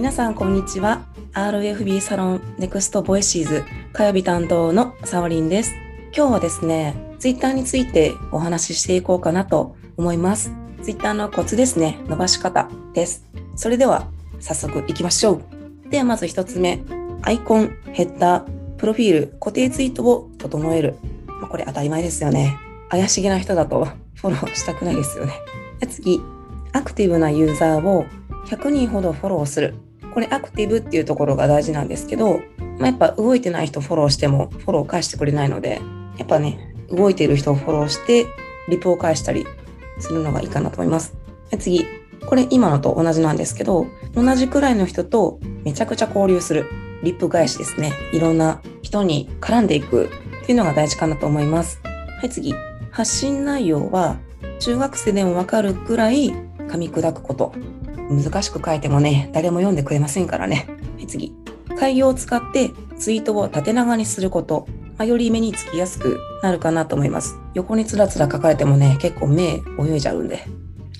皆さんこんにちは。RFB サロンネクストボイシーズ火曜日担当のサオリンです。今日はですねツイッターについてお話ししていこうかなと思います。ツイッターのコツですね伸ばし方です。それでは早速いきましょう。ではまず一つ目アイコンヘッダープロフィール固定ツイートを整える、まあ、これ当たり前ですよね。怪しげな人だと フォローしたくないですよね。次アクティブなユーザーを100人ほどフォローする。これアクティブっていうところが大事なんですけど、まあ、やっぱ動いてない人フォローしてもフォロー返してくれないので、やっぱね、動いている人をフォローして、リプを返したりするのがいいかなと思います。次、これ今のと同じなんですけど、同じくらいの人とめちゃくちゃ交流する。リップ返しですね。いろんな人に絡んでいくっていうのが大事かなと思います。はい、次。発信内容は中学生でもわかるくらい噛み砕くこと。難しく書いてもね、誰も読んでくれませんからね。はい、次。開業を使ってツイートを縦長にすること。ま、より目につきやすくなるかなと思います。横につらつら書かれてもね、結構目泳いじゃうんで。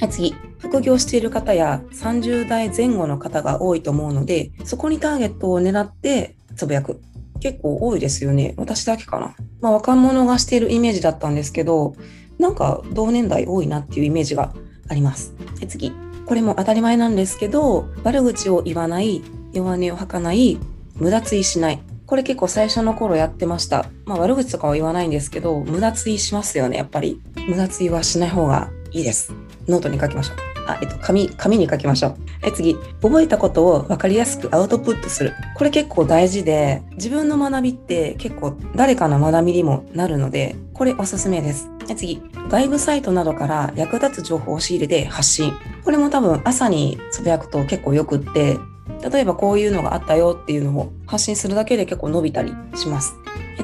はい、次。副業している方や30代前後の方が多いと思うので、そこにターゲットを狙ってつぶやく。結構多いですよね。私だけかな。まあ、若者がしているイメージだったんですけど、なんか同年代多いなっていうイメージがあります。次。これも当たり前なんですけど、悪口を言わない、弱音を吐かない、無駄追しない。これ結構最初の頃やってました。まあ悪口とかは言わないんですけど、無駄追しますよね、やっぱり。無駄追はしない方がいいです。ノートに書きましょう。あ、えっと、紙、紙に書きましょう。え、次。覚えたことを分かりやすくアウトプットする。これ結構大事で、自分の学びって結構誰かの学びにもなるので、これおすすめです。次、外部サイトなどから役立つ情報を仕入れて発信。これも多分朝につぶやくと結構よくって、例えばこういうのがあったよっていうのを発信するだけで結構伸びたりします。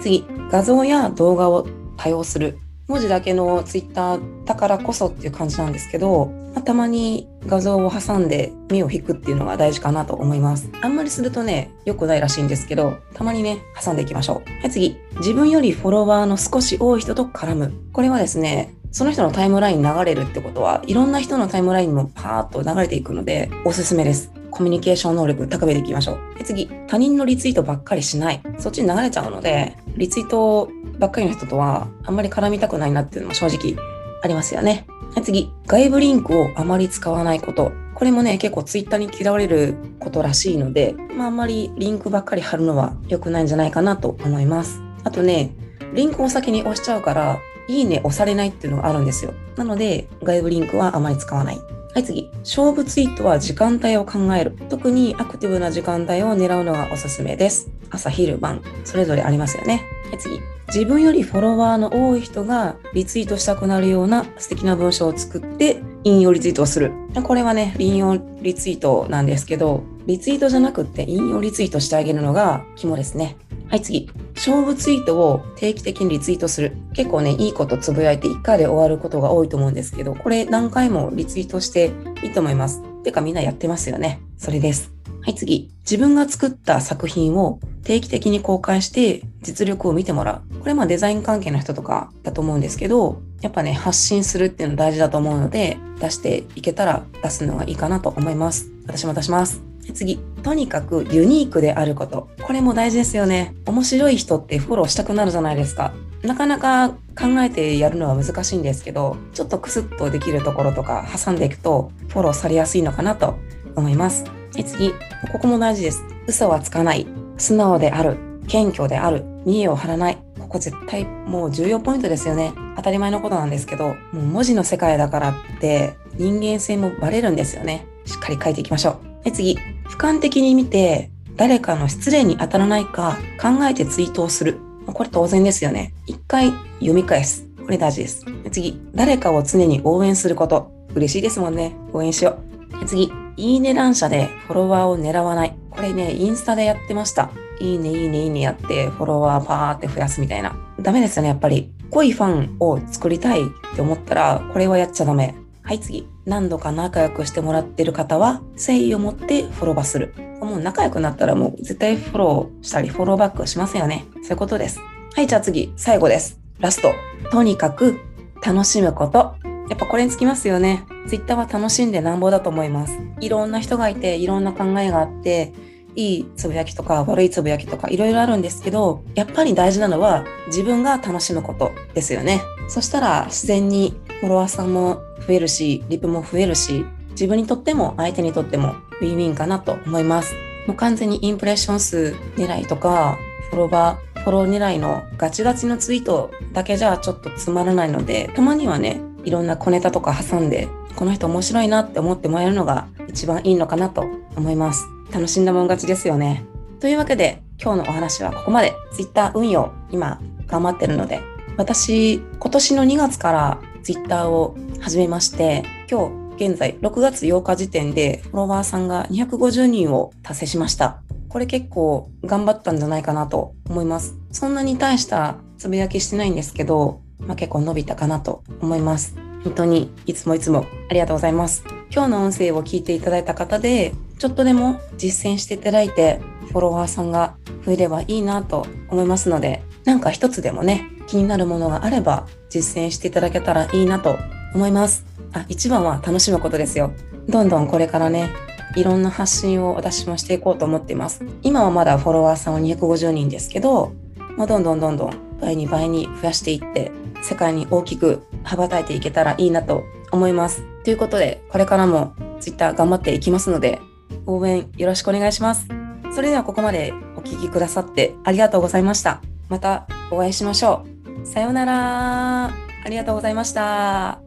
次、画像や動画を多用する。文字だけのツイッターだからこそっていう感じなんですけど、まあ、たまに画像を挟んで目を引くっていうのが大事かなと思います。あんまりするとね、良くないらしいんですけど、たまにね、挟んでいきましょう。はい、次。自分よりフォロワーの少し多い人と絡む。これはですね、その人のタイムライン流れるってことは、いろんな人のタイムラインもパーッと流れていくので、おすすめです。コミュニケーション能力高めていきましょう。で次、他人のリツイートばっかりしない。そっちに流れちゃうので、リツイートばっかりの人とはあんまり絡みたくないなっていうのも正直ありますよね。はい次、外部リンクをあまり使わないこと。これもね、結構ツイッターに嫌われることらしいので、まああんまりリンクばっかり貼るのは良くないんじゃないかなと思います。あとね、リンクを先に押しちゃうから、いいね押されないっていうのがあるんですよ。なので、外部リンクはあまり使わない。はい、次。勝負ツイートは時間帯を考える。特にアクティブな時間帯を狙うのがおすすめです。朝、昼、晩、それぞれありますよね。はい、次。自分よりフォロワーの多い人がリツイートしたくなるような素敵な文章を作って引用リツイートをする。これはね、引用リツイートなんですけど、リツイートじゃなくて引用リツイートしてあげるのが肝ですね。はい、次。勝負ツイートを定期的にリツイートする。結構ね、いいことつぶやいて1回で終わることが多いと思うんですけど、これ何回もリツイートしていいと思います。てかみんなやってますよね。それです。はい、次。自分が作った作品を定期的に公開して実力を見てもらう。これまあデザイン関係の人とかだと思うんですけど、やっぱね、発信するっていうの大事だと思うので、出していけたら出すのがいいかなと思います。私も出します。次、とにかくユニークであること。これも大事ですよね。面白い人ってフォローしたくなるじゃないですか。なかなか考えてやるのは難しいんですけど、ちょっとクスッとできるところとか挟んでいくとフォローされやすいのかなと思います。次、ここも大事です。嘘はつかない。素直である。謙虚である。見栄を張らない。ここ絶対もう重要ポイントですよね。当たり前のことなんですけど、もう文字の世界だからって人間性もバレるんですよね。しっかり書いていきましょう。で次、俯瞰的に見て、誰かの失礼に当たらないか考えてツイートをする。これ当然ですよね。一回読み返す。これ大事です。で次、誰かを常に応援すること。嬉しいですもんね。応援しよう。次、いいね乱射でフォロワーを狙わない。これね、インスタでやってました。いいね、いいね、いいねやって、フォロワーパーって増やすみたいな。ダメですよね、やっぱり。濃いファンを作りたいって思ったら、これはやっちゃダメ。はい次。何度か仲良くしてもらってる方は、誠意を持ってフォローバする。もう仲良くなったらもう絶対フォローしたりフォローバックしますよね。そういうことです。はい、じゃあ次、最後です。ラスト。とにかく楽しむこと。やっぱこれにつきますよね。Twitter は楽しんでなんぼだと思います。いろんな人がいて、いろんな考えがあって、いいつぶやきとか悪いつぶやきとかいろいろあるんですけど、やっぱり大事なのは自分が楽しむことですよね。そしたら自然にフォロワーさんも増えるし、リプも増えるし、自分にとっても相手にとってもウィンウィンかなと思います。もう完全にインプレッション数狙いとか、フォロワー、フォロー狙いのガチガチのツイートだけじゃちょっとつまらないので、たまにはね、いろんな小ネタとか挟んで、この人面白いなって思ってもらえるのが一番いいのかなと思います。楽しんだもん勝ちですよね。というわけで、今日のお話はここまで。Twitter 運用、今頑張ってるので、私、今年の2月から Twitter を始めまして、今日現在6月8日時点でフォロワーさんが250人を達成しました。これ結構頑張ったんじゃないかなと思います。そんなに大したつぶやきしてないんですけど、まあ、結構伸びたかなと思います。本当にいつもいつもありがとうございます。今日の音声を聞いていただいた方で、ちょっとでも実践していただいて、フォロワーさんが増えればいいなと思いますので、なんか一つでもね、気になるものがあれば実践していただけたらいいなと思います。あ、一番は楽しむことですよ。どんどんこれからね、いろんな発信を私もしていこうと思っています。今はまだフォロワーさんは250人ですけど、まあ、どんどんどんどん倍に倍に増やしていって、世界に大きく羽ばたいていけたらいいなと思います。ということで、これからも Twitter 頑張っていきますので、応援よろしくお願いします。それではここまでお聴きくださってありがとうございました。またお会いしましょう。さようなら。ありがとうございました。